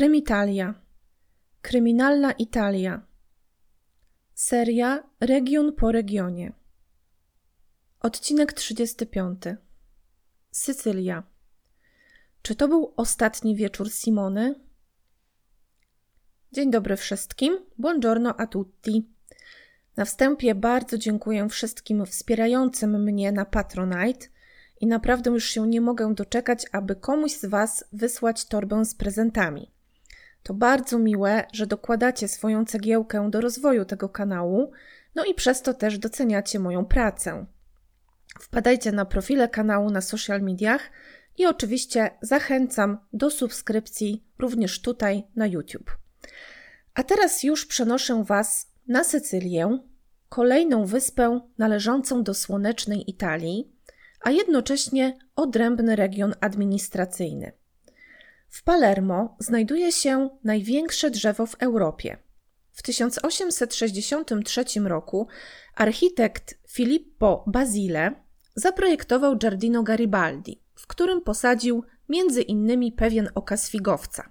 Krymitalia. Kryminalna Italia. Seria Region po regionie. Odcinek 35. Sycylia. Czy to był ostatni wieczór Simony? Dzień dobry wszystkim. Buongiorno a tutti. Na wstępie bardzo dziękuję wszystkim wspierającym mnie na Patronite i naprawdę już się nie mogę doczekać, aby komuś z Was wysłać torbę z prezentami. To bardzo miłe, że dokładacie swoją cegiełkę do rozwoju tego kanału, no i przez to też doceniacie moją pracę. Wpadajcie na profile kanału na social mediach i oczywiście zachęcam do subskrypcji również tutaj na YouTube. A teraz już przenoszę Was na Sycylię, kolejną wyspę należącą do słonecznej Italii, a jednocześnie odrębny region administracyjny. W Palermo znajduje się największe drzewo w Europie. W 1863 roku architekt Filippo Basile zaprojektował Giardino Garibaldi, w którym posadził między innymi pewien okaz figowca.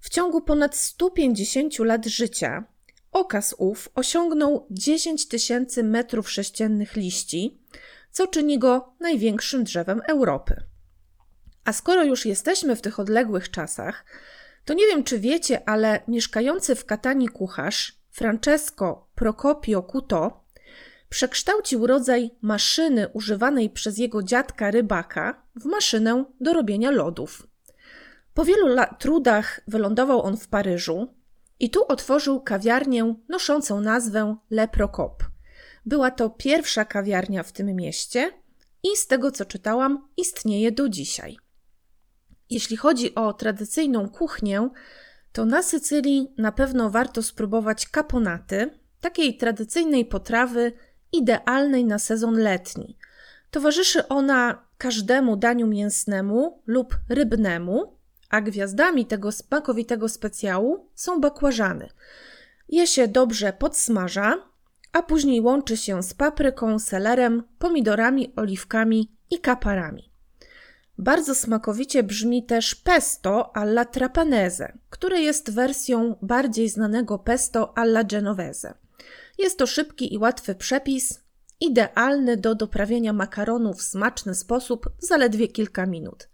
W ciągu ponad 150 lat życia okaz ów osiągnął 10 tysięcy metrów sześciennych liści, co czyni go największym drzewem Europy. A skoro już jesteśmy w tych odległych czasach, to nie wiem, czy wiecie, ale mieszkający w Katani kucharz Francesco Procopio Cuto przekształcił rodzaj maszyny używanej przez jego dziadka rybaka w maszynę do robienia lodów. Po wielu trudach wylądował on w Paryżu i tu otworzył kawiarnię noszącą nazwę Le Procop. Była to pierwsza kawiarnia w tym mieście i z tego co czytałam, istnieje do dzisiaj. Jeśli chodzi o tradycyjną kuchnię, to na Sycylii na pewno warto spróbować kaponaty, takiej tradycyjnej potrawy idealnej na sezon letni. Towarzyszy ona każdemu daniu mięsnemu lub rybnemu, a gwiazdami tego smakowitego specjału są bakłażany. Je się dobrze podsmaża, a później łączy się z papryką, selerem, pomidorami, oliwkami i kaparami. Bardzo smakowicie brzmi też pesto alla trapanese, które jest wersją bardziej znanego pesto alla genovese. Jest to szybki i łatwy przepis, idealny do doprawienia makaronu w smaczny sposób w zaledwie kilka minut.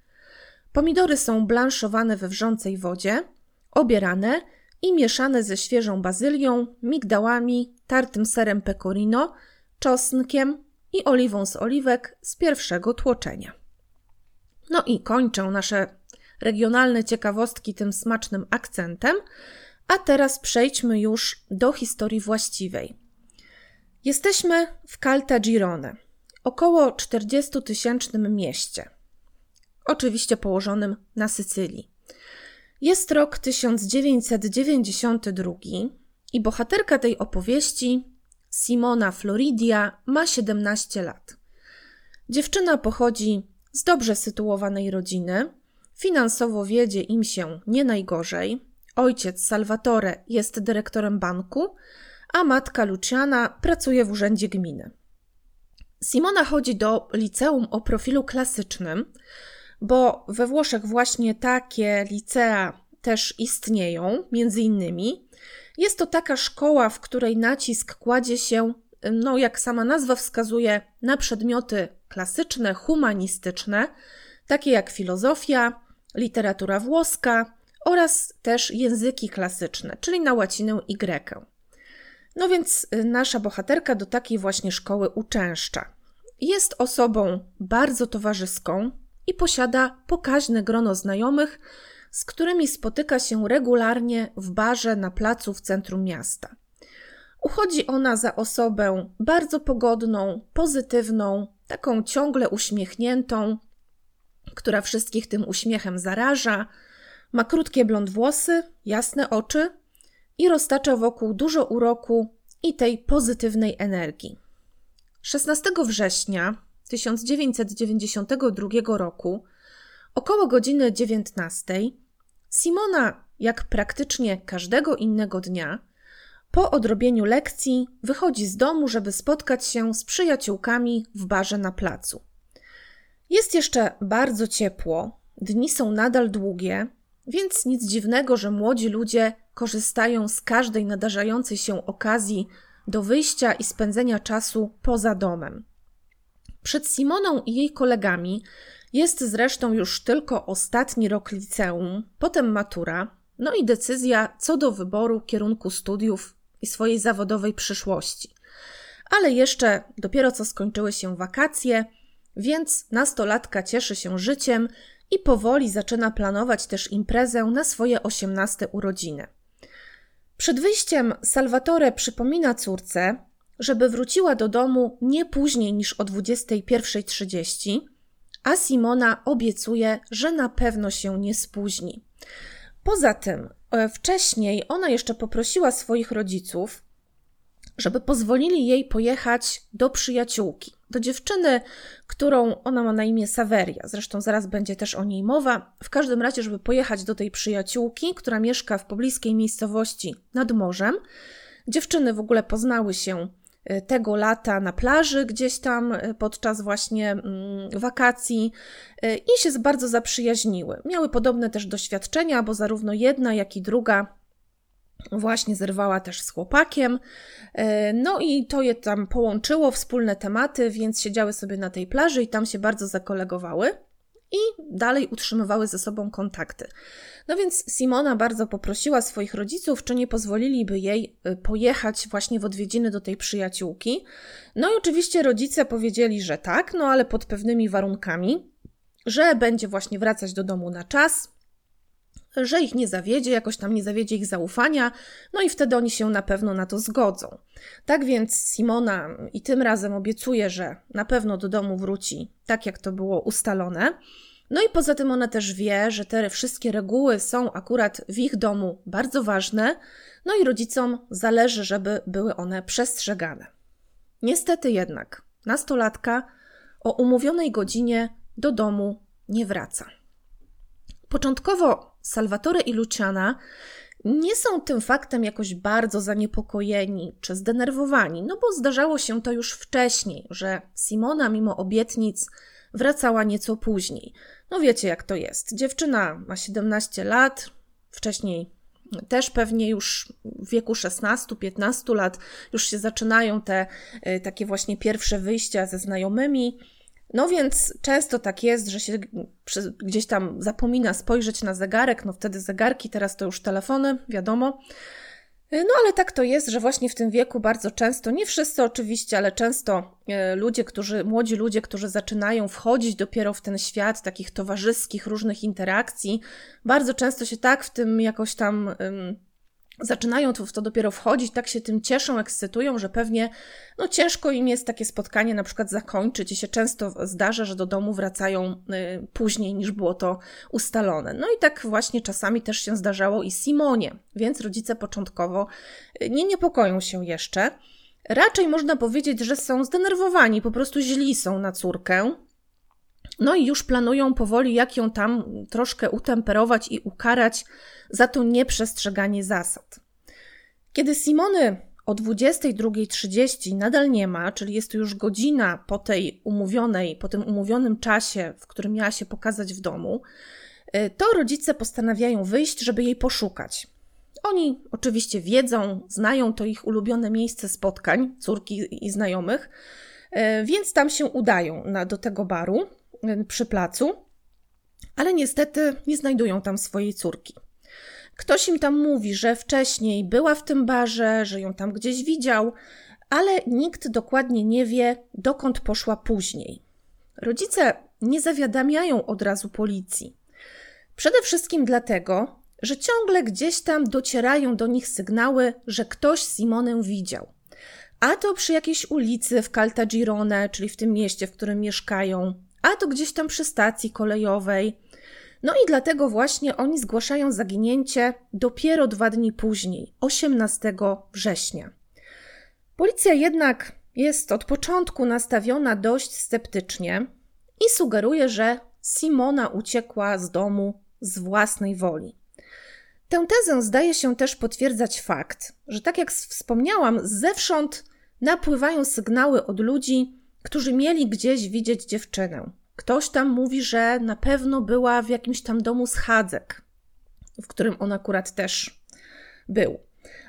Pomidory są blanszowane we wrzącej wodzie, obierane i mieszane ze świeżą bazylią, migdałami, tartym serem pecorino, czosnkiem i oliwą z oliwek z pierwszego tłoczenia. No i kończę nasze regionalne ciekawostki tym smacznym akcentem, a teraz przejdźmy już do historii właściwej. Jesteśmy w Caltagirone, około 40-tysięcznym mieście, oczywiście położonym na Sycylii. Jest rok 1992 i bohaterka tej opowieści, Simona Floridia, ma 17 lat. Dziewczyna pochodzi z dobrze sytuowanej rodziny, finansowo wiedzie im się nie najgorzej. Ojciec Salvatore jest dyrektorem banku, a matka Luciana pracuje w urzędzie gminy. Simona chodzi do liceum o profilu klasycznym, bo we Włoszech właśnie takie licea też istnieją, między innymi. Jest to taka szkoła, w której nacisk kładzie się, no jak sama nazwa wskazuje, na przedmioty klasyczne, humanistyczne, takie jak filozofia, literatura włoska oraz też języki klasyczne, czyli na łacinę i grekę. No więc y, nasza bohaterka do takiej właśnie szkoły uczęszcza. Jest osobą bardzo towarzyską i posiada pokaźne grono znajomych, z którymi spotyka się regularnie w barze na placu w centrum miasta. Uchodzi ona za osobę bardzo pogodną, pozytywną, taką ciągle uśmiechniętą, która wszystkich tym uśmiechem zaraża, ma krótkie blond włosy, jasne oczy i roztacza wokół dużo uroku i tej pozytywnej energii. 16 września 1992 roku, około godziny 19, Simona, jak praktycznie każdego innego dnia, po odrobieniu lekcji wychodzi z domu, żeby spotkać się z przyjaciółkami w barze na placu. Jest jeszcze bardzo ciepło, dni są nadal długie, więc nic dziwnego, że młodzi ludzie korzystają z każdej nadarzającej się okazji do wyjścia i spędzenia czasu poza domem. Przed Simoną i jej kolegami jest zresztą już tylko ostatni rok liceum, potem matura, no i decyzja co do wyboru kierunku studiów i swojej zawodowej przyszłości. Ale jeszcze dopiero co skończyły się wakacje, więc nastolatka cieszy się życiem i powoli zaczyna planować też imprezę na swoje osiemnaste urodziny. Przed wyjściem Salvatore przypomina córce, żeby wróciła do domu nie później niż o 21.30, a Simona obiecuje, że na pewno się nie spóźni. Poza tym, wcześniej ona jeszcze poprosiła swoich rodziców, żeby pozwolili jej pojechać do przyjaciółki, do dziewczyny, którą ona ma na imię Saveria. Zresztą zaraz będzie też o niej mowa. W każdym razie, żeby pojechać do tej przyjaciółki, która mieszka w pobliskiej miejscowości nad morzem. Dziewczyny w ogóle poznały się e, tego lata na plaży, gdzieś tam e, podczas właśnie mm, wakacji e, i się bardzo zaprzyjaźniły. Miały podobne też doświadczenia, bo zarówno jedna, jak i druga Właśnie zerwała też z chłopakiem. No i to je tam połączyło, wspólne tematy, więc siedziały sobie na tej plaży i tam się bardzo zakolegowały i dalej utrzymywały ze sobą kontakty. No więc Simona bardzo poprosiła swoich rodziców, czy nie pozwoliliby jej e, pojechać właśnie w odwiedziny do tej przyjaciółki. No i oczywiście rodzice powiedzieli, że tak, no ale pod pewnymi warunkami, że będzie właśnie wracać do domu na czas, że ich nie zawiedzie, jakoś tam nie zawiedzie ich zaufania, no i wtedy oni się na pewno na to zgodzą. Tak więc Simona i tym razem obiecuje, że na pewno do domu wróci tak, jak to było ustalone. No i poza tym ona też wie, że te wszystkie reguły są akurat w ich domu bardzo ważne, no i rodzicom zależy, żeby były one przestrzegane. Niestety jednak nastolatka o umówionej godzinie do domu nie wraca. Początkowo Salvatore i Luciana nie są tym faktem jakoś bardzo zaniepokojeni czy zdenerwowani, no bo zdarzało się to już wcześniej, że Simona mimo obietnic wracała nieco później. No wiecie jak to jest. Dziewczyna ma 17 lat, wcześniej też pewnie już w wieku 16-15 lat już się zaczynają te y, takie właśnie pierwsze wyjścia ze znajomymi. No więc często tak jest, że się gdzieś tam zapomina spojrzeć na zegarek, no wtedy zegarki, teraz to już telefony, wiadomo. No ale tak to jest, że właśnie w tym wieku bardzo często, nie wszyscy oczywiście, ale często e, ludzie, którzy, młodzi ludzie, którzy zaczynają wchodzić dopiero w ten świat takich towarzyskich, różnych interakcji, bardzo często się tak w tym jakoś tam zaczynają w to dopiero wchodzić, tak się tym cieszą, ekscytują, że pewnie no, ciężko im jest takie spotkanie na przykład zakończyć i się często zdarza, że do domu wracają y, później niż było to ustalone. No i tak właśnie czasami też się zdarzało i Simonie, więc rodzice początkowo y, nie niepokoją się jeszcze. Raczej można powiedzieć, że są zdenerwowani, po prostu źli są na córkę, no i już planują powoli, jak ją tam troszkę utemperować i ukarać za to nieprzestrzeganie zasad. Kiedy Simony o 22.30 nadal nie ma, czyli jest to już godzina po tej umówionej, po tym umówionym czasie, w którym miała się pokazać w domu, y, to rodzice postanawiają wyjść, żeby jej poszukać. Oni oczywiście wiedzą, znają to ich ulubione miejsce spotkań, córki i znajomych, y, więc tam się udają na, do tego baru y, przy placu, ale niestety nie znajdują tam swojej córki. Ktoś im tam mówi, że wcześniej była w tym barze, że ją tam gdzieś widział, ale nikt dokładnie nie wie, dokąd poszła później. Rodzice nie zawiadamiają od razu policji. Przede wszystkim dlatego, że ciągle gdzieś tam docierają do nich sygnały, że ktoś Simonę widział. A to przy jakiejś ulicy w Caltagirone, czyli w tym mieście, w którym mieszkają, a to gdzieś tam przy stacji kolejowej, no i dlatego właśnie oni zgłaszają zaginięcie dopiero dwa dni później, 18 września. Policja jednak jest od początku nastawiona dość sceptycznie i sugeruje, że Simona uciekła z domu z własnej woli. Tę tezę zdaje się też potwierdzać fakt, że tak jak wspomniałam, zewsząd napływają sygnały od ludzi, którzy mieli gdzieś widzieć dziewczynę. Ktoś tam mówi, że na pewno była w jakimś tam domu schadzek. w którym on akurat też był.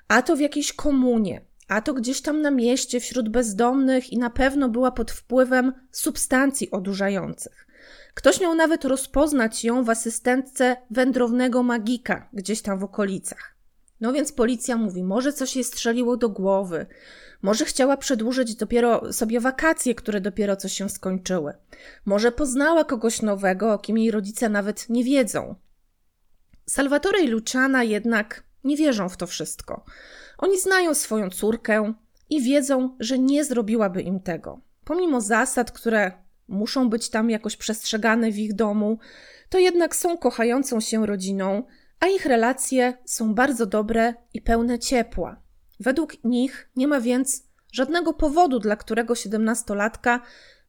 A to w jakiejś komunie, a to gdzieś tam na mieście wśród bezdomnych i na pewno była pod wpływem substancji odurzających. Ktoś miał nawet rozpoznać ją w asystentce wędrownego magika gdzieś tam w okolicach. No więc policja mówi, może coś jej strzeliło do głowy, może chciała przedłużyć dopiero sobie wakacje, które dopiero co się skończyły. Może poznała kogoś nowego, o kim jej rodzice nawet nie wiedzą. Salvatore i Luciana jednak nie wierzą w to wszystko. Oni znają swoją córkę i wiedzą, że nie zrobiłaby im tego. Pomimo zasad, które muszą być tam jakoś przestrzegane w ich domu, to jednak są kochającą się rodziną, a ich relacje są bardzo dobre i pełne ciepła. Według nich nie ma więc żadnego powodu, dla którego siedemnastolatka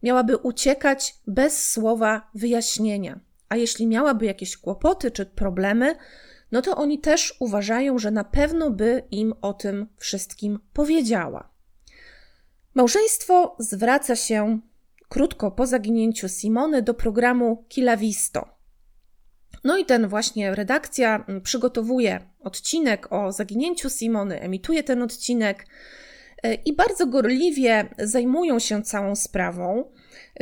miałaby uciekać bez słowa wyjaśnienia. A jeśli miałaby jakieś kłopoty czy problemy, no to oni też uważają, że na pewno by im o tym wszystkim powiedziała. Małżeństwo zwraca się krótko po zaginięciu Simony do programu Kilavisto. No i ten właśnie redakcja mm, przygotowuje odcinek o zaginięciu Simony, emituje ten odcinek e, i bardzo gorliwie zajmują się całą sprawą.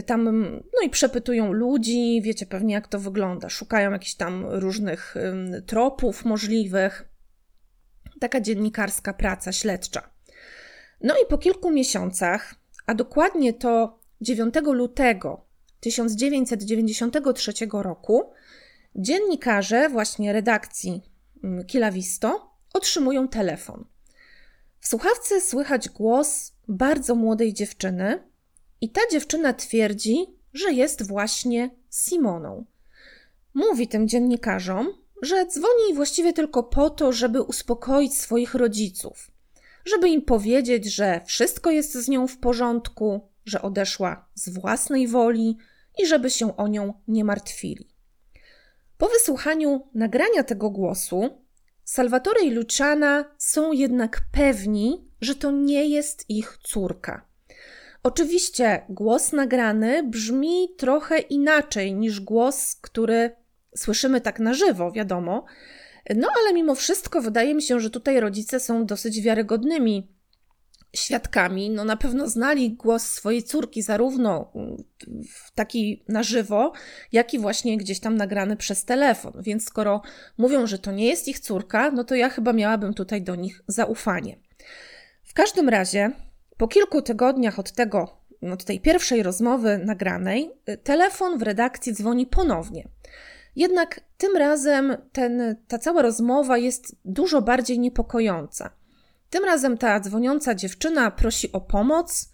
Tam, mm, no i przepytują ludzi, wiecie pewnie jak to wygląda. Szukają jakichś tam różnych tropów możliwych. Taka dziennikarska praca śledcza. No i po kilku miesiącach, a dokładnie to 9 lutego 1993 roku, Dziennikarze, właśnie redakcji mm, Kilavisto, otrzymują telefon. W słuchawce słychać głos bardzo młodej dziewczyny, i ta dziewczyna twierdzi, że jest właśnie Simoną. Mówi tym dziennikarzom, że dzwoni właściwie tylko po to, żeby uspokoić swoich rodziców, żeby im powiedzieć, że wszystko jest z nią w porządku, że odeszła z własnej woli i żeby się o nią nie martwili. Po wysłuchaniu nagrania tego głosu, Salvatore i Luciana są jednak pewni, że to nie jest ich córka. Oczywiście głos nagrany brzmi trochę inaczej niż głos, który słyszymy tak na żywo, wiadomo. No ale mimo wszystko wydaje mi się, że tutaj rodzice są dosyć wiarygodnymi świadkami, no na pewno znali głos swojej córki zarówno taki na żywo, jak i właśnie gdzieś tam nagrany przez telefon. Więc skoro mówią, że to nie jest ich córka, no to ja chyba miałabym tutaj do nich zaufanie. W każdym razie, po kilku tygodniach od tego, od tej pierwszej rozmowy nagranej, telefon w redakcji dzwoni ponownie. Jednak tym razem ten, ta cała rozmowa jest dużo bardziej niepokojąca. Tym razem ta dzwoniąca dziewczyna prosi o pomoc,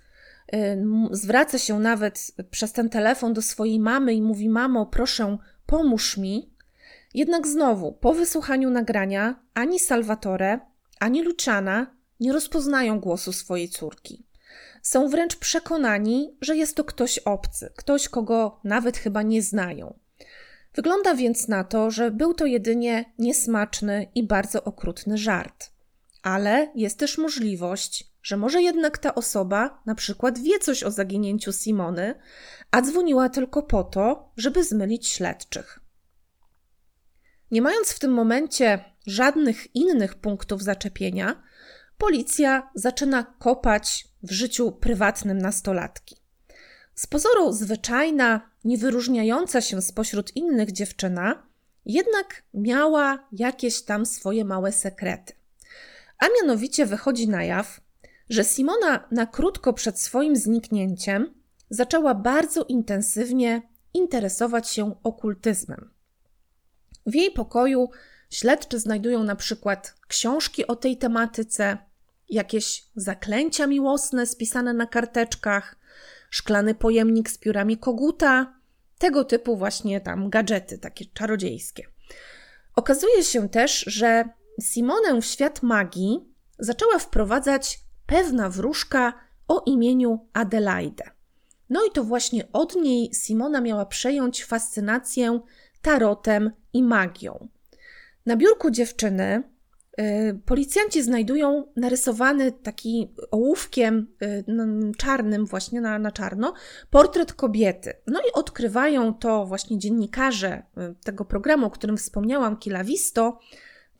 zwraca się nawet przez ten telefon do swojej mamy i mówi: Mamo, proszę, pomóż mi. Jednak znowu, po wysłuchaniu nagrania, ani Salvatore, ani Luciana nie rozpoznają głosu swojej córki. Są wręcz przekonani, że jest to ktoś obcy, ktoś, kogo nawet chyba nie znają. Wygląda więc na to, że był to jedynie niesmaczny i bardzo okrutny żart ale jest też możliwość, że może jednak ta osoba na przykład wie coś o zaginięciu Simony, a dzwoniła tylko po to, żeby zmylić śledczych. Nie mając w tym momencie żadnych innych punktów zaczepienia, policja zaczyna kopać w życiu prywatnym nastolatki. Z pozoru zwyczajna, niewyróżniająca się spośród innych dziewczyna, jednak miała jakieś tam swoje małe sekrety. A mianowicie wychodzi na jaw, że Simona na krótko przed swoim zniknięciem zaczęła bardzo intensywnie interesować się okultyzmem. W jej pokoju śledczy znajdują na przykład książki o tej tematyce, jakieś zaklęcia miłosne spisane na karteczkach, szklany pojemnik z piórami koguta, tego typu właśnie tam gadżety, takie czarodziejskie. Okazuje się też, że Simonę w świat magii zaczęła wprowadzać pewna wróżka o imieniu Adelaide. No i to właśnie od niej Simona miała przejąć fascynację tarotem i magią. Na biurku dziewczyny policjanci znajdują narysowany taki ołówkiem czarnym, właśnie na, na czarno, portret kobiety. No i odkrywają to właśnie dziennikarze tego programu, o którym wspomniałam, Kilavisto,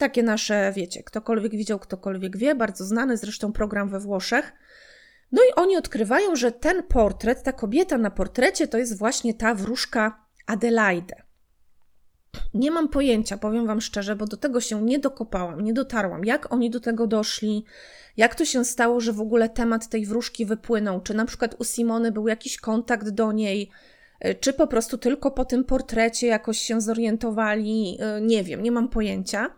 takie nasze, wiecie, ktokolwiek widział, ktokolwiek wie, bardzo znany zresztą program we Włoszech. No i oni odkrywają, że ten portret, ta kobieta na portrecie to jest właśnie ta wróżka Adelaide. Nie mam pojęcia, powiem Wam szczerze, bo do tego się nie dokopałam, nie dotarłam. Jak oni do tego doszli? Jak to się stało, że w ogóle temat tej wróżki wypłynął? Czy na przykład u Simony był jakiś kontakt do niej? Czy po prostu tylko po tym portrecie jakoś się zorientowali? Nie wiem, nie mam pojęcia.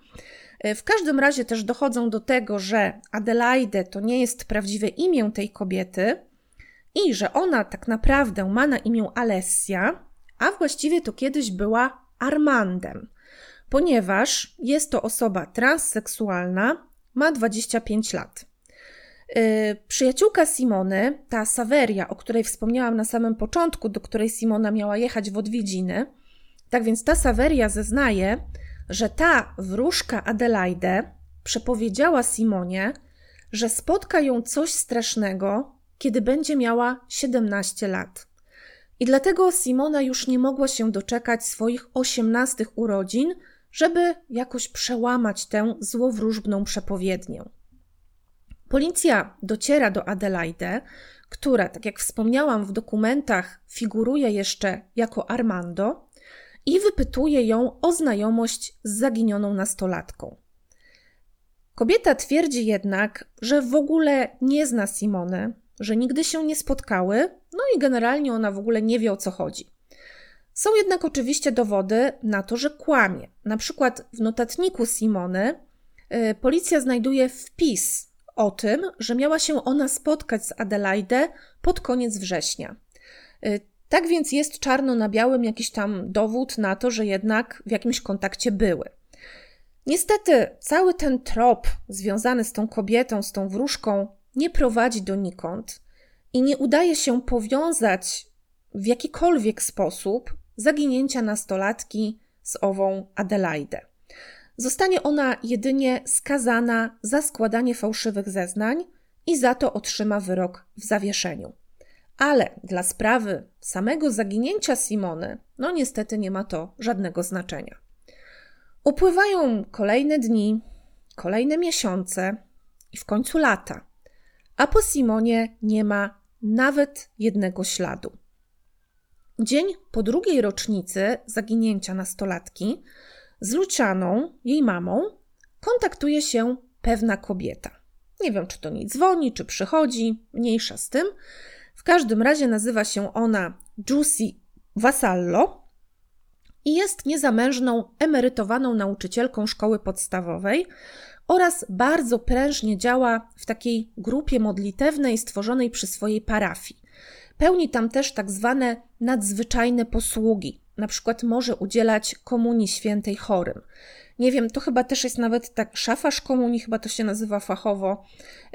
W każdym razie też dochodzą do tego, że Adelaide to nie jest prawdziwe imię tej kobiety i że ona tak naprawdę ma na imię Alessia, a właściwie to kiedyś była Armandem, ponieważ jest to osoba transseksualna, ma 25 lat. Yy, przyjaciółka Simony, ta Saveria, o której wspomniałam na samym początku, do której Simona miała jechać w odwiedziny, tak więc ta Saveria zeznaje, że ta wróżka Adelaide przepowiedziała Simonie, że spotka ją coś strasznego, kiedy będzie miała 17 lat. I dlatego Simona już nie mogła się doczekać swoich 18 urodzin, żeby jakoś przełamać tę złowróżbną przepowiednię. Policja dociera do Adelaide, która, tak jak wspomniałam, w dokumentach figuruje jeszcze jako Armando, i wypytuje ją o znajomość z zaginioną nastolatką. Kobieta twierdzi jednak, że w ogóle nie zna Simony, że nigdy się nie spotkały, no i generalnie ona w ogóle nie wie o co chodzi. Są jednak oczywiście dowody na to, że kłamie. Na przykład w notatniku Simony y, policja znajduje wpis o tym, że miała się ona spotkać z Adelaide pod koniec września. Y, tak więc jest czarno na białym jakiś tam dowód na to, że jednak w jakimś kontakcie były. Niestety, cały ten trop związany z tą kobietą, z tą wróżką, nie prowadzi donikąd i nie udaje się powiązać w jakikolwiek sposób zaginięcia nastolatki z ową Adelaide. Zostanie ona jedynie skazana za składanie fałszywych zeznań i za to otrzyma wyrok w zawieszeniu. Ale dla sprawy samego zaginięcia Simony, no niestety nie ma to żadnego znaczenia. Upływają kolejne dni, kolejne miesiące i w końcu lata, a po Simonie nie ma nawet jednego śladu. Dzień po drugiej rocznicy zaginięcia nastolatki z Lucianą, jej mamą, kontaktuje się pewna kobieta. Nie wiem, czy to nie dzwoni, czy przychodzi, mniejsza z tym. W każdym razie nazywa się ona Juicy Vasallo i jest niezamężną, emerytowaną nauczycielką szkoły podstawowej oraz bardzo prężnie działa w takiej grupie modlitewnej stworzonej przy swojej parafii. Pełni tam też tak zwane nadzwyczajne posługi, na przykład może udzielać komunii świętej chorym. Nie wiem, to chyba też jest nawet tak szafarz komunii, chyba to się nazywa fachowo.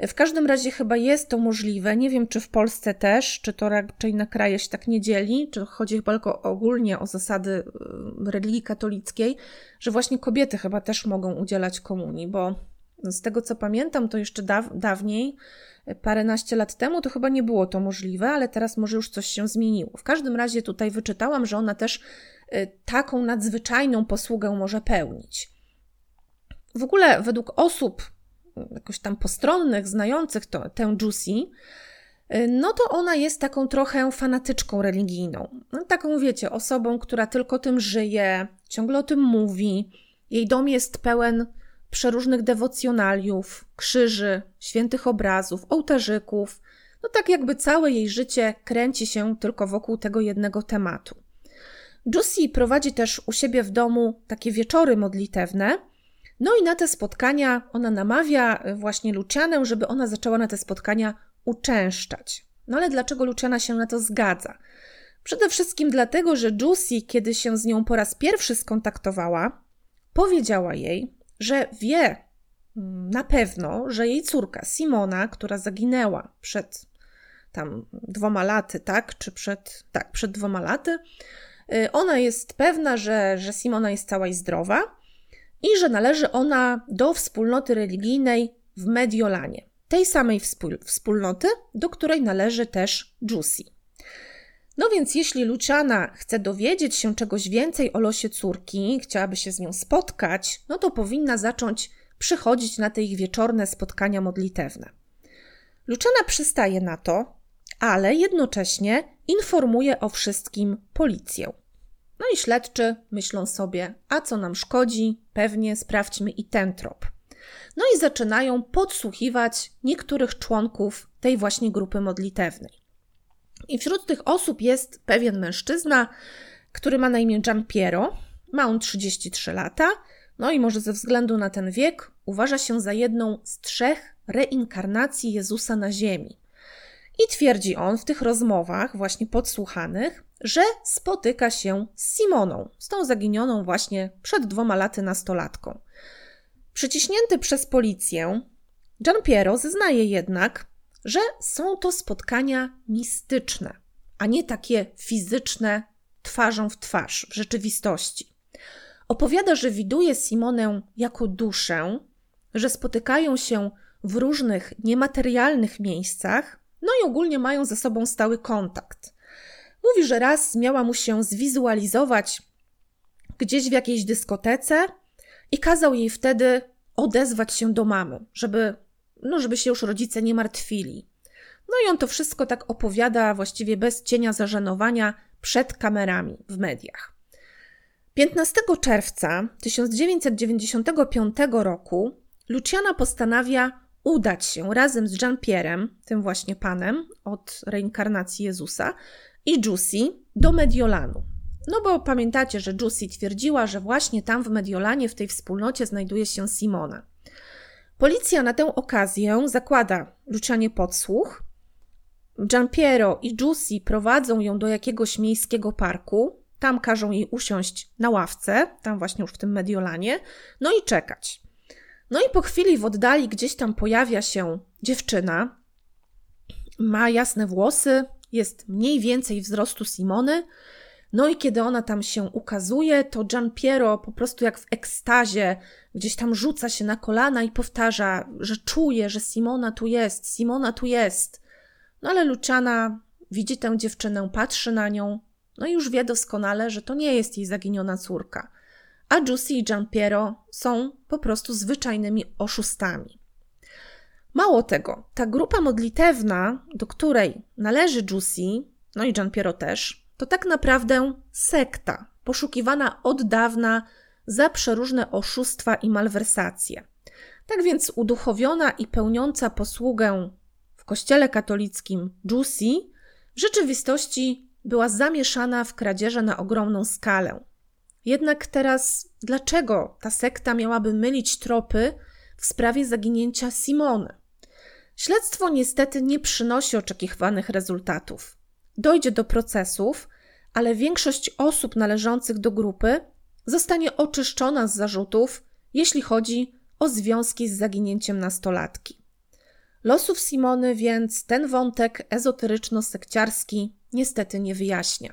W każdym razie chyba jest to możliwe. Nie wiem, czy w Polsce też, czy to raczej na kraje się tak nie dzieli, czy chodzi chyba tylko ogólnie o zasady y, religii katolickiej, że właśnie kobiety chyba też mogą udzielać komunii, bo z tego co pamiętam, to jeszcze daw dawniej, paręnaście lat temu, to chyba nie było to możliwe, ale teraz może już coś się zmieniło. W każdym razie tutaj wyczytałam, że ona też y, taką nadzwyczajną posługę może pełnić. W ogóle według osób jakoś tam postronnych, znających to, tę Juicy, y, no to ona jest taką trochę fanatyczką religijną. No, taką, wiecie, osobą, która tylko tym żyje, ciągle o tym mówi. Jej dom jest pełen przeróżnych dewocjonaliów, krzyży, świętych obrazów, ołtarzyków. No tak jakby całe jej życie kręci się tylko wokół tego jednego tematu. Juicy prowadzi też u siebie w domu takie wieczory modlitewne, no i na te spotkania ona namawia właśnie Lucianę, żeby ona zaczęła na te spotkania uczęszczać. No ale dlaczego Luciana się na to zgadza? Przede wszystkim dlatego, że Juicy, kiedy się z nią po raz pierwszy skontaktowała, powiedziała jej, że wie mm, na pewno, że jej córka Simona, która zaginęła przed tam dwoma laty, tak? Czy przed, tak, przed dwoma laty, y, ona jest pewna, że, że Simona jest cała i zdrowa i że należy ona do wspólnoty religijnej w Mediolanie, tej samej wspólnoty, do której należy też Juicy. No więc jeśli Luciana chce dowiedzieć się czegoś więcej o losie córki, chciałaby się z nią spotkać, no to powinna zacząć przychodzić na te ich wieczorne spotkania modlitewne. Luciana przystaje na to, ale jednocześnie informuje o wszystkim policję. No i śledczy myślą sobie, a co nam szkodzi, pewnie sprawdźmy i ten trop. No i zaczynają podsłuchiwać niektórych członków tej właśnie grupy modlitewnej. I wśród tych osób jest pewien mężczyzna, który ma na imię Gian Piero. Ma on 33 lata, no i może ze względu na ten wiek uważa się za jedną z trzech reinkarnacji Jezusa na ziemi. I twierdzi on w tych rozmowach, właśnie podsłuchanych, że spotyka się z Simoną, z tą zaginioną właśnie przed dwoma laty nastolatką. Przyciśnięty przez policję, Gian Piero zeznaje jednak, że są to spotkania mistyczne, a nie takie fizyczne, twarzą w twarz, w rzeczywistości. Opowiada, że widuje Simonę jako duszę, że spotykają się w różnych niematerialnych miejscach, no i ogólnie mają ze sobą stały kontakt. Mówi, że raz miała mu się zwizualizować gdzieś w jakiejś dyskotece i kazał jej wtedy odezwać się do mamy, żeby, no, żeby się już rodzice nie martwili. No i on to wszystko tak opowiada właściwie bez cienia zażenowania przed kamerami w mediach. 15 czerwca 1995 roku Luciana postanawia udać się razem z Jean-Pierre'em, tym właśnie panem od reinkarnacji Jezusa, i Juicy do Mediolanu. No bo pamiętacie, że Juicy twierdziła, że właśnie tam w Mediolanie, w tej wspólnocie znajduje się Simona. Policja na tę okazję zakłada Lucianie podsłuch. Giampiero i Juicy prowadzą ją do jakiegoś miejskiego parku. Tam każą jej usiąść na ławce, tam właśnie już w tym Mediolanie, no i czekać. No i po chwili w oddali gdzieś tam pojawia się dziewczyna. Ma jasne włosy, jest mniej więcej wzrostu Simony. No i kiedy ona tam się ukazuje, to Gian Piero po prostu jak w ekstazie gdzieś tam rzuca się na kolana i powtarza, że czuje, że Simona tu jest, Simona tu jest. No ale Luciana widzi tę dziewczynę, patrzy na nią, no i już wie doskonale, że to nie jest jej zaginiona córka a Juicy i Giampiero są po prostu zwyczajnymi oszustami. Mało tego, ta grupa modlitewna, do której należy Juicy, no i Giampiero też, to tak naprawdę sekta, poszukiwana od dawna za przeróżne oszustwa i malwersacje. Tak więc uduchowiona i pełniąca posługę w kościele katolickim Juicy w rzeczywistości była zamieszana w kradzieże na ogromną skalę. Jednak teraz, dlaczego ta sekta miałaby mylić tropy w sprawie zaginięcia Simony? Śledztwo niestety nie przynosi oczekiwanych rezultatów. Dojdzie do procesów, ale większość osób należących do grupy zostanie oczyszczona z zarzutów, jeśli chodzi o związki z zaginięciem nastolatki. Losów Simony więc ten wątek ezoteryczno-sekciarski niestety nie wyjaśnia.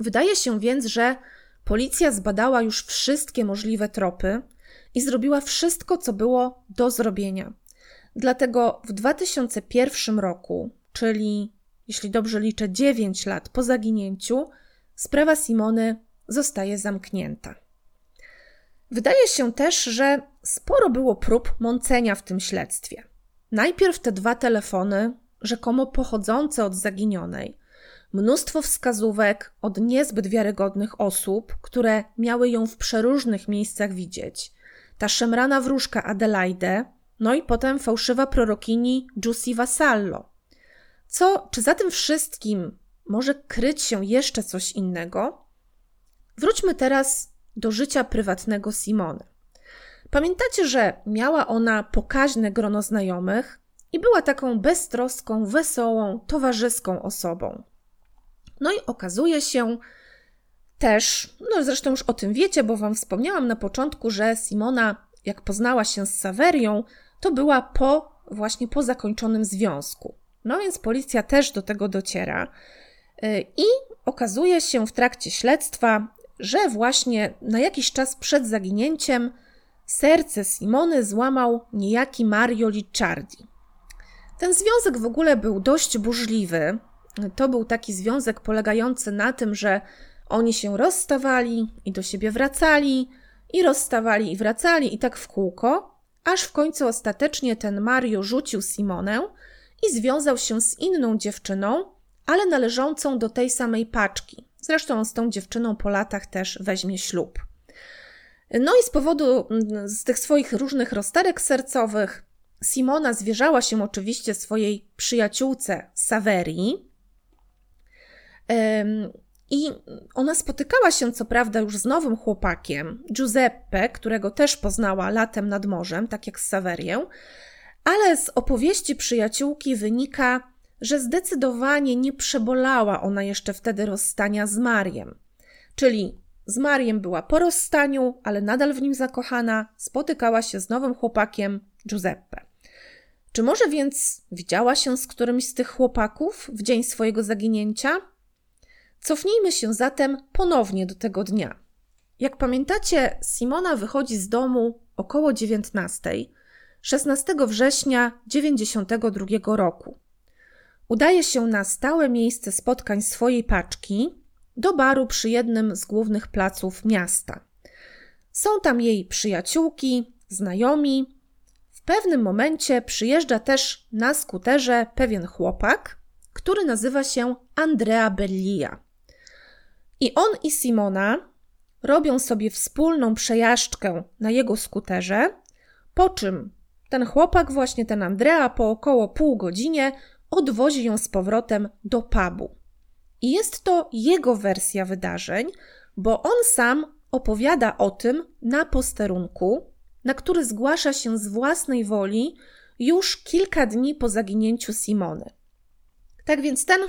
Wydaje się więc, że Policja zbadała już wszystkie możliwe tropy i zrobiła wszystko, co było do zrobienia. Dlatego w 2001 roku, czyli jeśli dobrze liczę 9 lat po zaginięciu, sprawa Simony zostaje zamknięta. Wydaje się też, że sporo było prób mącenia w tym śledztwie. Najpierw te dwa telefony, rzekomo pochodzące od zaginionej, mnóstwo wskazówek od niezbyt wiarygodnych osób, które miały ją w przeróżnych miejscach widzieć. Ta szemrana wróżka Adelaide, no i potem fałszywa prorokini Giussi Vassallo. Co, czy za tym wszystkim może kryć się jeszcze coś innego? Wróćmy teraz do życia prywatnego Simony. Pamiętacie, że miała ona pokaźne grono znajomych i była taką beztroską, wesołą, towarzyską osobą. No i okazuje się też, no zresztą już o tym wiecie, bo Wam wspomniałam na początku, że Simona, jak poznała się z Saverią, to była po, właśnie po zakończonym związku. No więc policja też do tego dociera. Y, I okazuje się w trakcie śledztwa, że właśnie na jakiś czas przed zaginięciem serce Simony złamał niejaki Mario Licciardi. Ten związek w ogóle był dość burzliwy. To był taki związek polegający na tym, że oni się rozstawali i do siebie wracali, i rozstawali i wracali, i tak w kółko, aż w końcu ostatecznie ten Mario rzucił Simonę i związał się z inną dziewczyną, ale należącą do tej samej paczki. Zresztą z tą dziewczyną po latach też weźmie ślub. No i z powodu mm, z tych swoich różnych rozterek sercowych, Simona zwierzała się oczywiście swojej przyjaciółce Saverii. I ona spotykała się, co prawda, już z nowym chłopakiem, Giuseppe, którego też poznała latem nad morzem, tak jak z Saverię, ale z opowieści przyjaciółki wynika, że zdecydowanie nie przebolała ona jeszcze wtedy rozstania z Mariem. Czyli z Mariem była po rozstaniu, ale nadal w nim zakochana, spotykała się z nowym chłopakiem Giuseppe. Czy może więc widziała się z którymś z tych chłopaków w dzień swojego zaginięcia? Cofnijmy się zatem ponownie do tego dnia. Jak pamiętacie, Simona wychodzi z domu około 19, 16 września 92 roku. Udaje się na stałe miejsce spotkań swojej paczki do baru przy jednym z głównych placów miasta. Są tam jej przyjaciółki, znajomi. W pewnym momencie przyjeżdża też na skuterze pewien chłopak, który nazywa się Andrea Bellia. I on i Simona robią sobie wspólną przejażdżkę na jego skuterze, po czym ten chłopak, właśnie ten Andrea, po około pół godzinie odwozi ją z powrotem do pubu. I jest to jego wersja wydarzeń, bo on sam opowiada o tym na posterunku, na który zgłasza się z własnej woli już kilka dni po zaginięciu Simony. Tak więc ten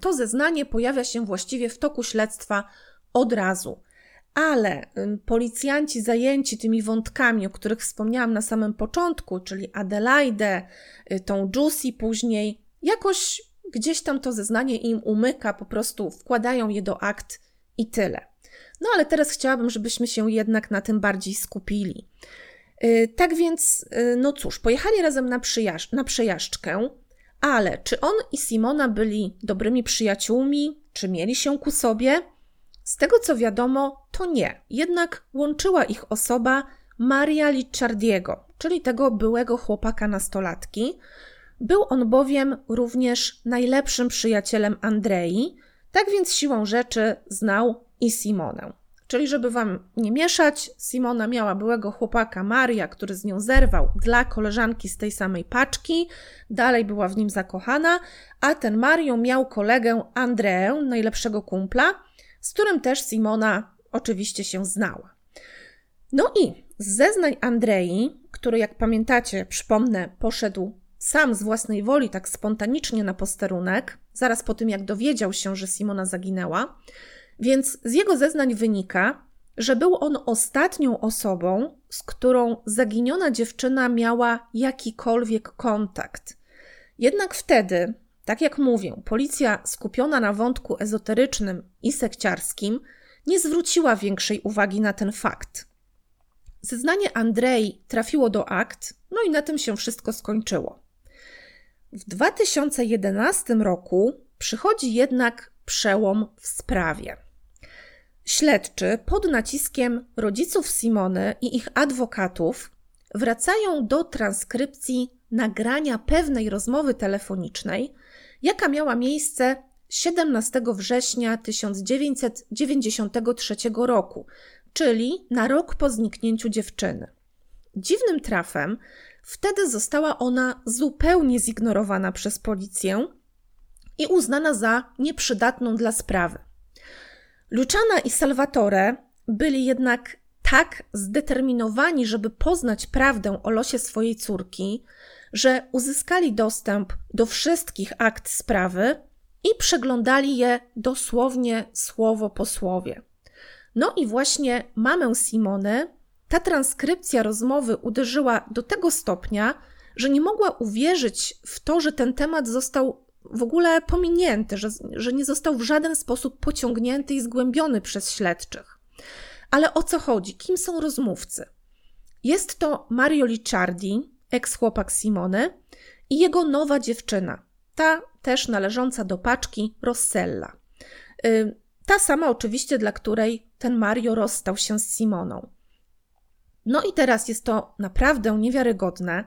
to zeznanie pojawia się właściwie w toku śledztwa od razu. Ale policjanci zajęci tymi wątkami, o których wspomniałam na samym początku, czyli Adelaide, y, tą Juicy później, jakoś gdzieś tam to zeznanie im umyka, po prostu wkładają je do akt i tyle. No ale teraz chciałabym, żebyśmy się jednak na tym bardziej skupili. Y, tak więc, y, no cóż, pojechali razem na, przyjaż- na przejażdżkę. Ale czy on i Simona byli dobrymi przyjaciółmi, czy mieli się ku sobie? Z tego co wiadomo, to nie. Jednak łączyła ich osoba Maria Licciardiego, czyli tego byłego chłopaka nastolatki. Był on bowiem również najlepszym przyjacielem Andrei, tak więc siłą rzeczy znał i Simonę. Czyli, żeby wam nie mieszać, Simona miała byłego chłopaka Maria, który z nią zerwał dla koleżanki z tej samej paczki, dalej była w nim zakochana, a ten Mario miał kolegę Andreę, najlepszego kumpla, z którym też Simona oczywiście się znała. No i z zeznań Andrei, który, jak pamiętacie, przypomnę, poszedł sam z własnej woli, tak spontanicznie na posterunek, zaraz po tym, jak dowiedział się, że Simona zaginęła, więc z jego zeznań wynika, że był on ostatnią osobą, z którą zaginiona dziewczyna miała jakikolwiek kontakt. Jednak wtedy, tak jak mówię, policja skupiona na wątku ezoterycznym i sekciarskim nie zwróciła większej uwagi na ten fakt. Zeznanie Andrei trafiło do akt, no i na tym się wszystko skończyło. W 2011 roku przychodzi jednak przełom w sprawie. Śledczy pod naciskiem rodziców Simony i ich adwokatów wracają do transkrypcji nagrania pewnej rozmowy telefonicznej, jaka miała miejsce 17 września 1993 roku, czyli na rok po zniknięciu dziewczyny. Dziwnym trafem wtedy została ona zupełnie zignorowana przez policję i uznana za nieprzydatną dla sprawy. Luciana i Salvatore byli jednak tak zdeterminowani, żeby poznać prawdę o losie swojej córki, że uzyskali dostęp do wszystkich akt sprawy i przeglądali je dosłownie słowo po słowie. No i właśnie mamę Simony ta transkrypcja rozmowy uderzyła do tego stopnia, że nie mogła uwierzyć w to, że ten temat został w ogóle pominięty, że, że nie został w żaden sposób pociągnięty i zgłębiony przez śledczych. Ale o co chodzi? Kim są rozmówcy? Jest to Mario Licciardi, eks-chłopak Simony, i jego nowa dziewczyna, ta też należąca do paczki Rossella. Y, ta sama oczywiście, dla której ten Mario rozstał się z Simoną. No i teraz jest to naprawdę niewiarygodne,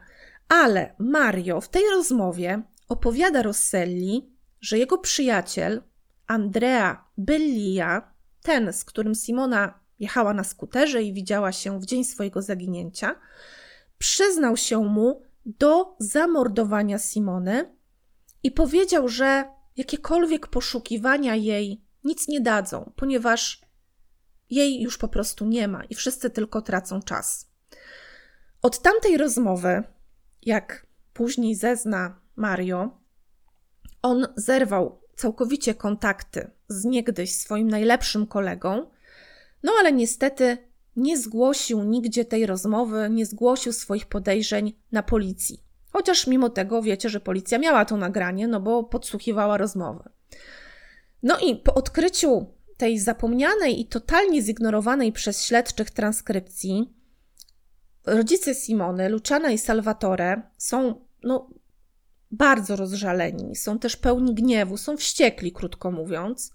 ale Mario w tej rozmowie opowiada Rosselli, że jego przyjaciel Andrea Bellia, ten, z którym Simona jechała na skuterze i widziała się w dzień swojego zaginięcia, przyznał się mu do zamordowania Simony i powiedział, że jakiekolwiek poszukiwania jej nic nie dadzą, ponieważ jej już po prostu nie ma i wszyscy tylko tracą czas. Od tamtej rozmowy, jak później zezna Mario, on zerwał całkowicie kontakty z niegdyś swoim najlepszym kolegą, no ale niestety nie zgłosił nigdzie tej rozmowy, nie zgłosił swoich podejrzeń na policji. Chociaż mimo tego wiecie, że policja miała to nagranie, no bo podsłuchiwała rozmowy. No i po odkryciu tej zapomnianej i totalnie zignorowanej przez śledczych transkrypcji, rodzice Simony, Luciana i Salvatore są no, bardzo rozżaleni, są też pełni gniewu, są wściekli, krótko mówiąc,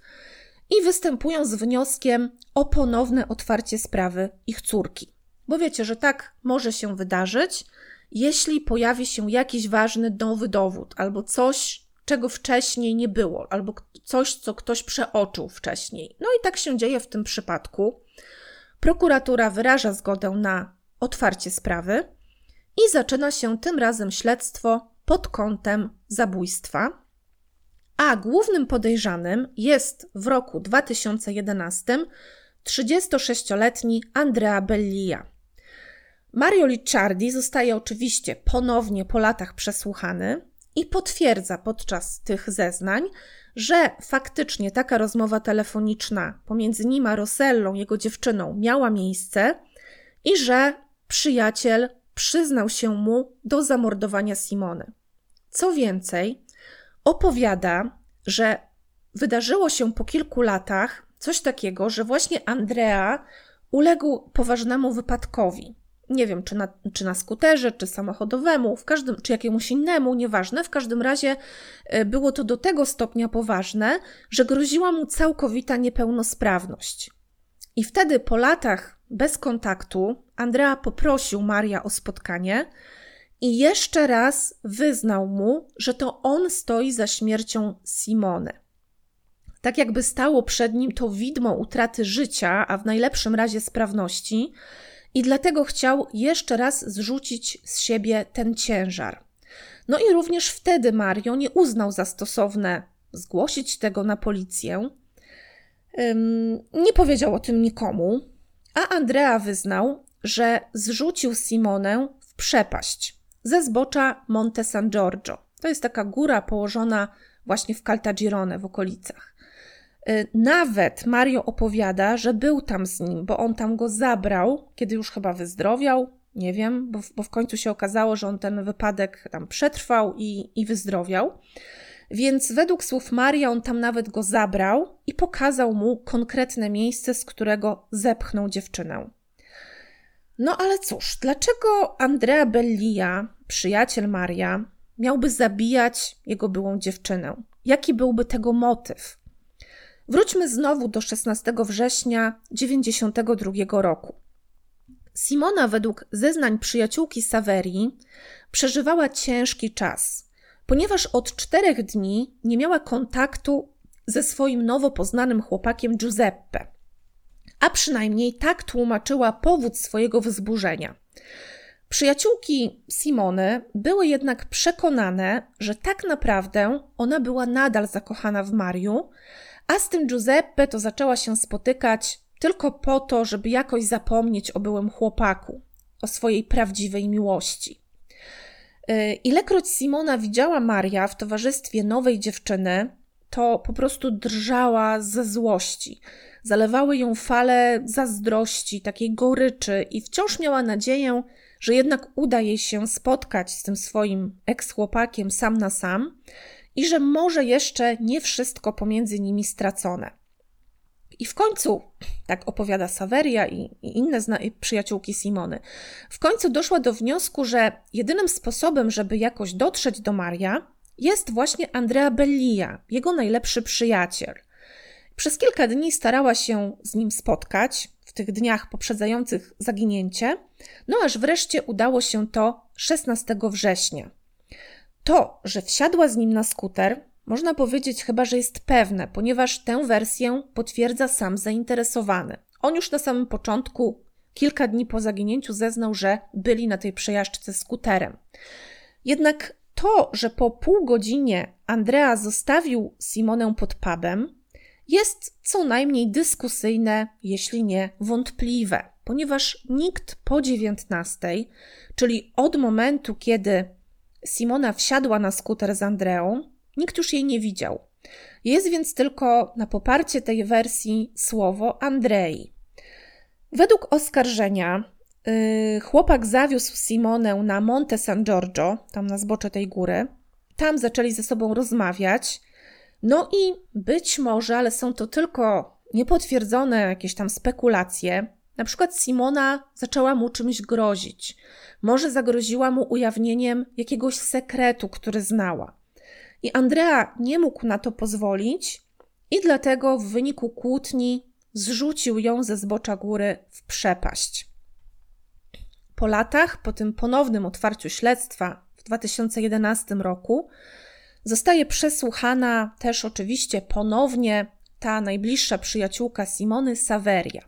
i występują z wnioskiem o ponowne otwarcie sprawy ich córki. Bo wiecie, że tak może się wydarzyć, jeśli pojawi się jakiś ważny nowy dowód albo coś, czego wcześniej nie było, albo coś, co ktoś przeoczył wcześniej. No i tak się dzieje w tym przypadku. Prokuratura wyraża zgodę na otwarcie sprawy i zaczyna się tym razem śledztwo pod kątem zabójstwa. A głównym podejrzanym jest w roku 2011 36-letni Andrea Bellia. Mario Licciardi zostaje oczywiście ponownie po latach przesłuchany i potwierdza podczas tych zeznań, że faktycznie taka rozmowa telefoniczna pomiędzy nim a Rosellą, jego dziewczyną, miała miejsce i że przyjaciel przyznał się mu do zamordowania Simony. Co więcej, opowiada, że wydarzyło się po kilku latach coś takiego, że właśnie Andrea uległ poważnemu wypadkowi nie wiem, czy na, czy na skuterze, czy samochodowemu, w każdym, czy jakiemuś innemu, nieważne. W każdym razie e, było to do tego stopnia poważne, że groziła mu całkowita niepełnosprawność. I wtedy po latach bez kontaktu Andrea poprosił Maria o spotkanie i jeszcze raz wyznał mu, że to on stoi za śmiercią Simony. Tak jakby stało przed nim to widmo utraty życia, a w najlepszym razie sprawności, i dlatego chciał jeszcze raz zrzucić z siebie ten ciężar. No i również wtedy Mario nie uznał za stosowne zgłosić tego na policję. Nie powiedział o tym nikomu, a Andrea wyznał, że zrzucił Simonę w przepaść ze zbocza Monte San Giorgio. To jest taka góra położona właśnie w Caltagirone w okolicach. Y, nawet Mario opowiada, że był tam z nim, bo on tam go zabrał, kiedy już chyba wyzdrowiał. Nie wiem, bo, bo w końcu się okazało, że on ten wypadek tam przetrwał i, i wyzdrowiał. Więc według słów Maria, on tam nawet go zabrał i pokazał mu konkretne miejsce, z którego zepchnął dziewczynę. No ale cóż, dlaczego Andrea Bellia, przyjaciel Maria, miałby zabijać jego byłą dziewczynę? Jaki byłby tego motyw? Wróćmy znowu do 16 września 1992 roku. Simona, według zeznań przyjaciółki Saverii, przeżywała ciężki czas, ponieważ od czterech dni nie miała kontaktu ze swoim nowo poznanym chłopakiem Giuseppe. A przynajmniej tak tłumaczyła powód swojego wzburzenia. Przyjaciółki Simony były jednak przekonane, że tak naprawdę ona była nadal zakochana w Mariu, a z tym Giuseppe to zaczęła się spotykać tylko po to, żeby jakoś zapomnieć o byłym chłopaku, o swojej prawdziwej miłości. Y, ilekroć Simona widziała Maria w towarzystwie nowej dziewczyny, to po prostu drżała ze złości. Zalewały ją fale zazdrości, takiej goryczy, i wciąż miała nadzieję, że jednak uda jej się spotkać z tym swoim eks-chłopakiem sam na sam i że może jeszcze nie wszystko pomiędzy nimi stracone. I w końcu, tak opowiada Saveria i, i inne zna- przyjaciółki Simony, w końcu doszła do wniosku, że jedynym sposobem, żeby jakoś dotrzeć do Maria, jest właśnie Andrea Bellia, jego najlepszy przyjaciel. Przez kilka dni starała się z nim spotkać, w tych dniach poprzedzających zaginięcie, no aż wreszcie udało się to 16 września. To, że wsiadła z nim na skuter, można powiedzieć chyba, że jest pewne, ponieważ tę wersję potwierdza sam zainteresowany. On już na samym początku, kilka dni po zaginięciu, zeznał, że byli na tej przejażdżce skuterem. Jednak to, że po pół godzinie Andrea zostawił Simonę pod pubem, jest co najmniej dyskusyjne, jeśli nie wątpliwe, ponieważ nikt po 19, czyli od momentu, kiedy Simona wsiadła na skuter z Andreą, nikt już jej nie widział. Jest więc tylko na poparcie tej wersji słowo Andrei. Według oskarżenia yy, chłopak zawiózł Simonę na Monte San Giorgio, tam na zbocze tej góry. Tam zaczęli ze sobą rozmawiać. No i być może, ale są to tylko niepotwierdzone jakieś tam spekulacje. Na przykład Simona zaczęła mu czymś grozić. Może zagroziła mu ujawnieniem jakiegoś sekretu, który znała. I Andrea nie mógł na to pozwolić, i dlatego w wyniku kłótni zrzucił ją ze zbocza góry w przepaść. Po latach, po tym ponownym otwarciu śledztwa w 2011 roku, zostaje przesłuchana też oczywiście ponownie ta najbliższa przyjaciółka Simony Saveria.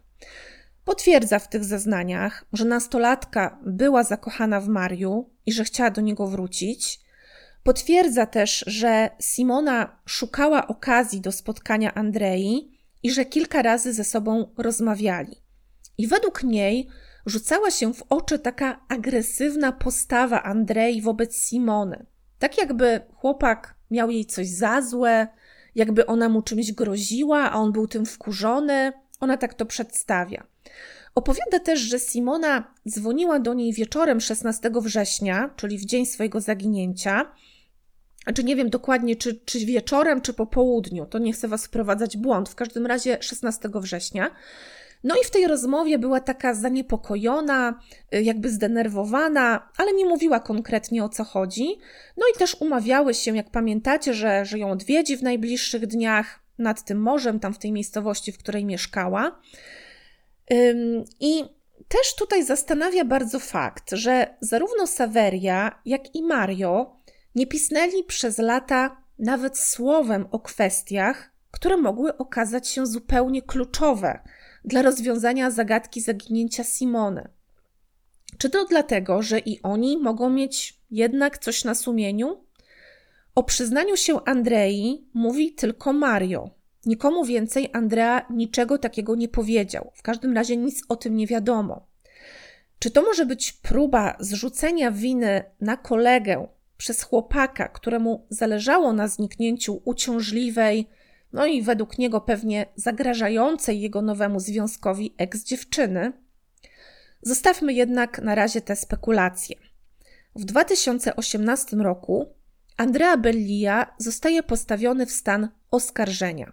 Potwierdza w tych zeznaniach, że nastolatka była zakochana w Mariu i że chciała do niego wrócić. Potwierdza też, że Simona szukała okazji do spotkania Andrei i że kilka razy ze sobą rozmawiali. I według niej rzucała się w oczy taka agresywna postawa Andrei wobec Simony. Tak jakby chłopak miał jej coś za złe, jakby ona mu czymś groziła, a on był tym wkurzony. Ona tak to przedstawia. Opowiada też, że Simona dzwoniła do niej wieczorem 16 września, czyli w dzień swojego zaginięcia. Znaczy nie wiem dokładnie, czy, czy wieczorem, czy po południu. To nie chcę was wprowadzać w błąd. W każdym razie 16 września. No i w tej rozmowie była taka zaniepokojona, y, jakby zdenerwowana, ale nie mówiła konkretnie o co chodzi. No i też umawiały się, jak pamiętacie, że, że ją odwiedzi w najbliższych dniach nad tym morzem, tam w tej miejscowości, w której mieszkała. I też tutaj zastanawia bardzo fakt, że zarówno Saveria, jak i Mario nie pisnęli przez lata nawet słowem o kwestiach, które mogły okazać się zupełnie kluczowe dla rozwiązania zagadki zaginięcia Simony. Czy to dlatego, że i oni mogą mieć jednak coś na sumieniu? O przyznaniu się Andrei mówi tylko Mario. Nikomu więcej Andrea niczego takiego nie powiedział. W każdym razie nic o tym nie wiadomo. Czy to może być próba zrzucenia winy na kolegę przez chłopaka, któremu zależało na zniknięciu uciążliwej, no i według niego pewnie zagrażającej jego nowemu związkowi ex-dziewczyny? Zostawmy jednak na razie te spekulacje. W 2018 roku Andrea Bellia zostaje postawiony w stan oskarżenia.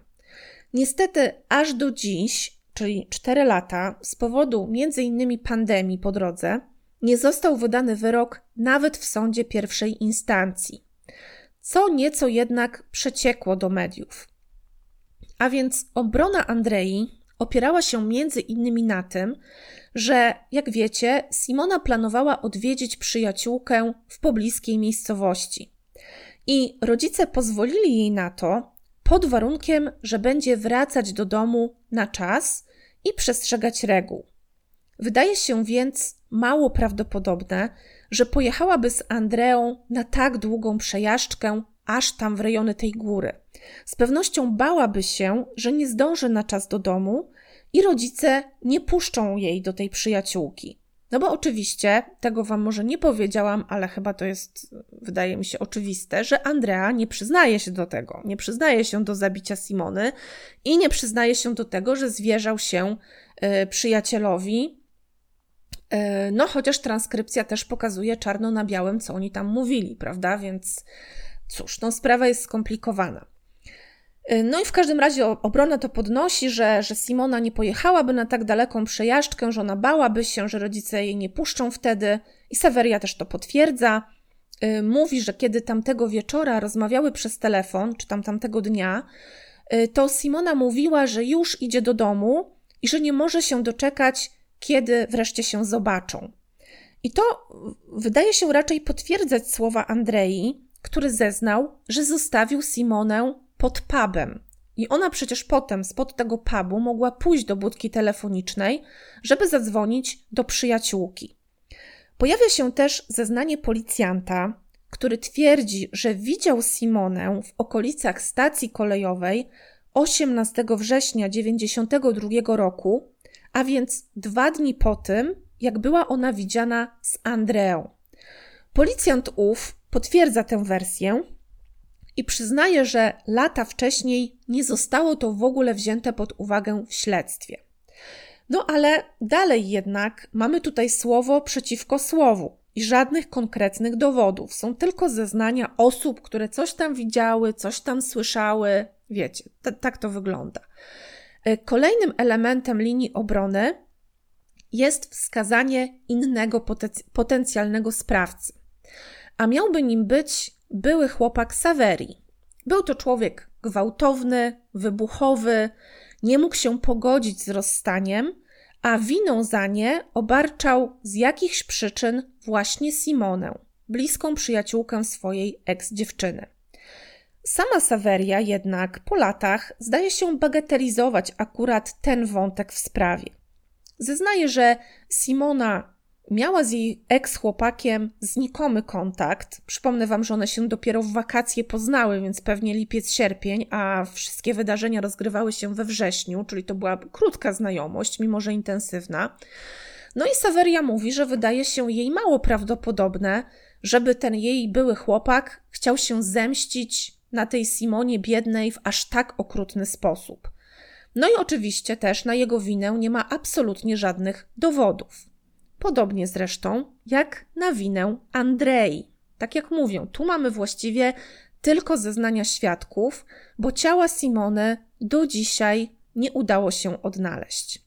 Niestety, aż do dziś, czyli 4 lata, z powodu m.in. pandemii po drodze, nie został wydany wyrok nawet w sądzie pierwszej instancji, co nieco jednak przeciekło do mediów. A więc obrona Andrei opierała się między innymi na tym, że, jak wiecie, Simona planowała odwiedzić przyjaciółkę w pobliskiej miejscowości. I rodzice pozwolili jej na to pod warunkiem, że będzie wracać do domu na czas i przestrzegać reguł. Wydaje się więc mało prawdopodobne, że pojechałaby z Andreą na tak długą przejażdżkę aż tam w rejony tej góry. Z pewnością bałaby się, że nie zdąży na czas do domu i rodzice nie puszczą jej do tej przyjaciółki. No bo oczywiście, tego wam może nie powiedziałam, ale chyba to jest, wydaje mi się, oczywiste, że Andrea nie przyznaje się do tego. Nie przyznaje się do zabicia Simony i nie przyznaje się do tego, że zwierzał się y, przyjacielowi. Y, no, chociaż transkrypcja też pokazuje czarno na białym, co oni tam mówili, prawda? Więc cóż, no sprawa jest skomplikowana. Y, no i w każdym razie obrona to podnosi, że, że Simona nie pojechałaby na tak daleką przejażdżkę, że ona bałaby się, że rodzice jej nie puszczą wtedy. I Severia też to potwierdza. Y, mówi, że kiedy tamtego wieczora rozmawiały przez telefon, czy tam tamtego dnia, y, to Simona mówiła, że już idzie do domu i że nie może się doczekać, kiedy wreszcie się zobaczą. I to wydaje się raczej potwierdzać słowa Andrei, który zeznał, że zostawił Simonę pod pubem. I ona przecież potem spod tego pubu mogła pójść do budki telefonicznej, żeby zadzwonić do przyjaciółki. Pojawia się też zeznanie policjanta, który twierdzi, że widział Simonę w okolicach stacji kolejowej 18 września 1992 roku, a więc dwa dni po tym, jak była ona widziana z Andreą. Policjant ów potwierdza tę wersję i przyznaje, że lata wcześniej nie zostało to w ogóle wzięte pod uwagę w śledztwie. No ale dalej jednak mamy tutaj słowo przeciwko słowu i żadnych konkretnych dowodów. Są tylko zeznania osób, które coś tam widziały, coś tam słyszały. Wiecie, t- tak to wygląda. E, kolejnym elementem linii obrony jest wskazanie innego potencjalnego sprawcy. A miałby nim być były chłopak Saveri. Był to człowiek gwałtowny, wybuchowy, nie mógł się pogodzić z rozstaniem, a winą za nie obarczał z jakichś przyczyn właśnie Simonę, bliską przyjaciółkę swojej ex-dziewczyny. Sama Saveria jednak po latach zdaje się bagatelizować akurat ten wątek w sprawie. Zeznaje, że Simona Miała z jej ex-chłopakiem znikomy kontakt. Przypomnę wam, że one się dopiero w wakacje poznały, więc pewnie lipiec, sierpień, a wszystkie wydarzenia rozgrywały się we wrześniu, czyli to była krótka znajomość, mimo że intensywna. No i Saveria mówi, że wydaje się jej mało prawdopodobne, żeby ten jej były chłopak chciał się zemścić na tej Simonie biednej w aż tak okrutny sposób. No i oczywiście też na jego winę nie ma absolutnie żadnych dowodów. Podobnie zresztą jak na winę Andrei. Tak jak mówią, tu mamy właściwie tylko zeznania świadków, bo ciała Simony do dzisiaj nie udało się odnaleźć.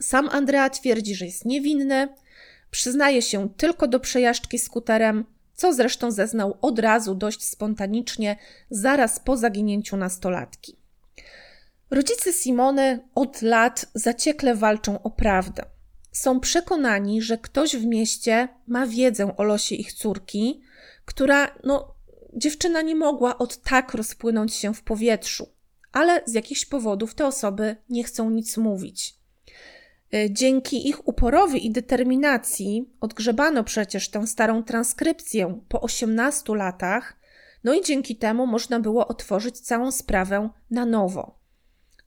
Sam Andrea twierdzi, że jest niewinny, przyznaje się tylko do przejażdżki skuterem, co zresztą zeznał od razu dość spontanicznie, zaraz po zaginięciu nastolatki. Rodzice Simony od lat zaciekle walczą o prawdę są przekonani, że ktoś w mieście ma wiedzę o losie ich córki, która, no, dziewczyna nie mogła od tak rozpłynąć się w powietrzu, ale z jakichś powodów te osoby nie chcą nic mówić. E, dzięki ich uporowi i determinacji odgrzebano przecież tę starą transkrypcję po 18 latach, no i dzięki temu można było otworzyć całą sprawę na nowo.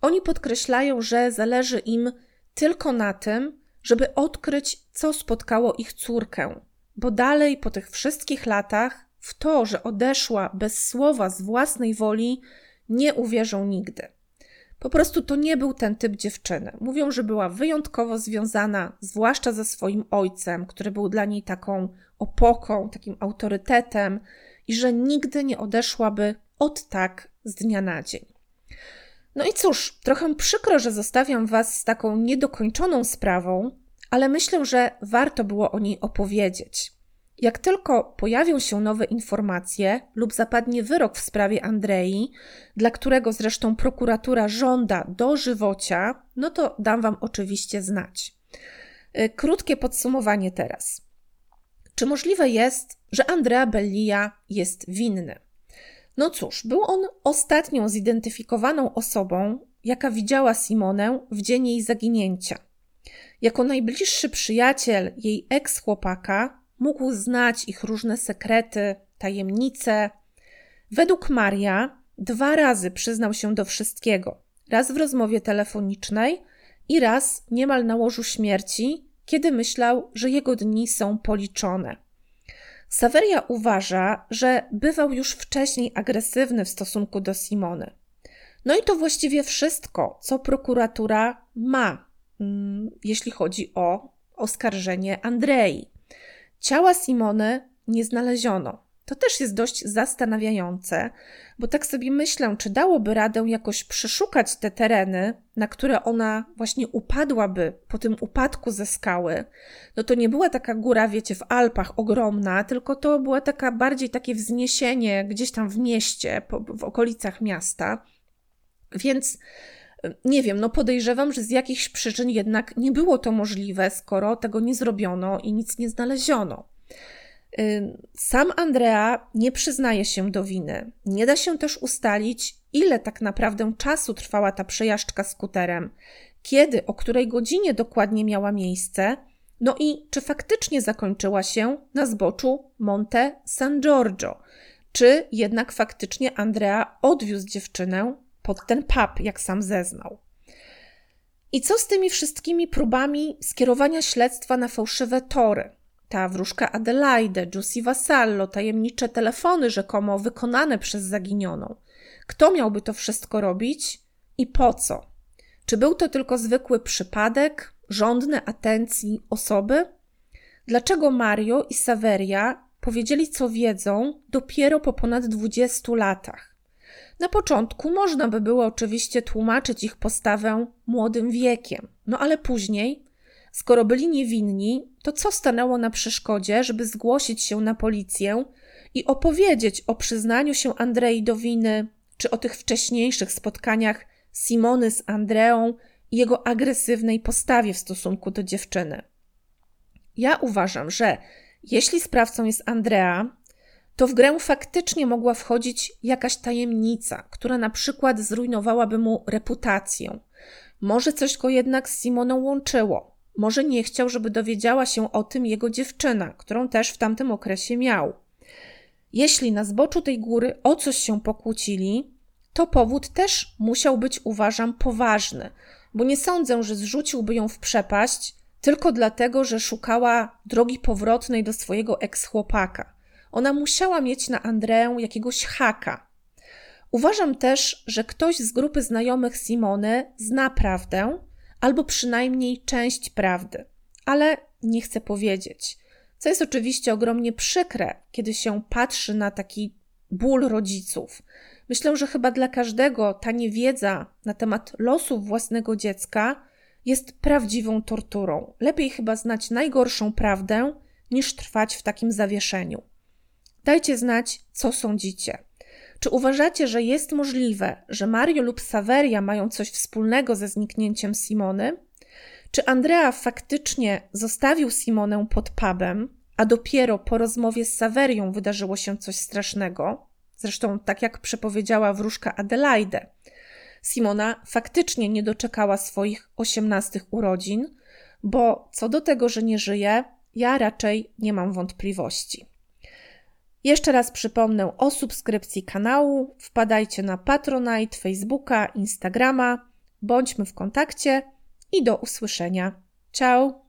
Oni podkreślają, że zależy im tylko na tym, żeby odkryć, co spotkało ich córkę, bo dalej po tych wszystkich latach w to, że odeszła bez słowa z własnej woli, nie uwierzą nigdy. Po prostu to nie był ten typ dziewczyny. Mówią, że była wyjątkowo związana, zwłaszcza ze swoim ojcem, który był dla niej taką opoką, takim autorytetem, i że nigdy nie odeszłaby od tak z dnia na dzień. No i cóż, trochę przykro, że zostawiam Was z taką niedokończoną sprawą, ale myślę, że warto było o niej opowiedzieć. Jak tylko pojawią się nowe informacje lub zapadnie wyrok w sprawie Andrei, dla którego zresztą prokuratura żąda dożywocia, no to dam Wam oczywiście znać. Y, krótkie podsumowanie teraz. Czy możliwe jest, że Andrea Bellia jest winny? No cóż, był on ostatnią zidentyfikowaną osobą, jaka widziała Simonę w dzień jej zaginięcia. Jako najbliższy przyjaciel jej ex-chłopaka mógł znać ich różne sekrety, tajemnice. Według Maria dwa razy przyznał się do wszystkiego. Raz w rozmowie telefonicznej i raz niemal na łożu śmierci, kiedy myślał, że jego dni są policzone. Saveria uważa, że bywał już wcześniej agresywny w stosunku do Simony. No i to właściwie wszystko, co prokuratura ma, mm, jeśli chodzi o oskarżenie Andrei. Ciała Simony nie znaleziono. To też jest dość zastanawiające, bo tak sobie myślę, czy dałoby radę jakoś przeszukać te tereny, na które ona właśnie upadłaby po tym upadku ze skały. No to nie była taka góra, wiecie, w Alpach ogromna, tylko to była taka bardziej takie wzniesienie gdzieś tam w mieście, w okolicach miasta. Więc nie wiem, no podejrzewam, że z jakichś przyczyn jednak nie było to możliwe, skoro tego nie zrobiono i nic nie znaleziono. Sam Andrea nie przyznaje się do winy. Nie da się też ustalić, ile tak naprawdę czasu trwała ta przejażdżka skuterem, kiedy, o której godzinie dokładnie miała miejsce, no i czy faktycznie zakończyła się na zboczu Monte San Giorgio, czy jednak faktycznie Andrea odwiózł dziewczynę pod ten pub, jak sam zeznał. I co z tymi wszystkimi próbami skierowania śledztwa na fałszywe tory? Ta wróżka Adelaide, Giussi Vassallo, tajemnicze telefony rzekomo wykonane przez zaginioną. Kto miałby to wszystko robić i po co? Czy był to tylko zwykły przypadek, żądne atencji osoby? Dlaczego Mario i Saveria powiedzieli, co wiedzą, dopiero po ponad 20 latach? Na początku można by było oczywiście tłumaczyć ich postawę młodym wiekiem, no ale później, skoro byli niewinni, to co stanęło na przeszkodzie, żeby zgłosić się na policję i opowiedzieć o przyznaniu się Andrei do winy, czy o tych wcześniejszych spotkaniach Simony z Andreą i jego agresywnej postawie w stosunku do dziewczyny? Ja uważam, że jeśli sprawcą jest Andrea, to w grę faktycznie mogła wchodzić jakaś tajemnica, która na przykład zrujnowałaby mu reputację. Może coś go jednak z Simoną łączyło. Może nie chciał, żeby dowiedziała się o tym jego dziewczyna, którą też w tamtym okresie miał. Jeśli na zboczu tej góry o coś się pokłócili, to powód też musiał być, uważam, poważny, bo nie sądzę, że zrzuciłby ją w przepaść tylko dlatego, że szukała drogi powrotnej do swojego eks-chłopaka. Ona musiała mieć na Andreę jakiegoś haka. Uważam też, że ktoś z grupy znajomych Simony zna prawdę, albo przynajmniej część prawdy, ale nie chce powiedzieć. Co jest oczywiście ogromnie przykre, kiedy się patrzy na taki ból rodziców. Myślę, że chyba dla każdego ta niewiedza na temat losów własnego dziecka jest prawdziwą torturą. Lepiej chyba znać najgorszą prawdę, niż trwać w takim zawieszeniu. Dajcie znać, co sądzicie. Czy uważacie, że jest możliwe, że Mario lub Saveria mają coś wspólnego ze zniknięciem Simony? Czy Andrea faktycznie zostawił Simonę pod pubem, a dopiero po rozmowie z Saverią wydarzyło się coś strasznego? Zresztą, tak jak przepowiedziała wróżka Adelaide, Simona faktycznie nie doczekała swoich osiemnastych urodzin, bo co do tego, że nie żyje, ja raczej nie mam wątpliwości. Jeszcze raz przypomnę o subskrypcji kanału. Wpadajcie na Patronite, Facebooka, Instagrama. Bądźmy w kontakcie i do usłyszenia. Ciao!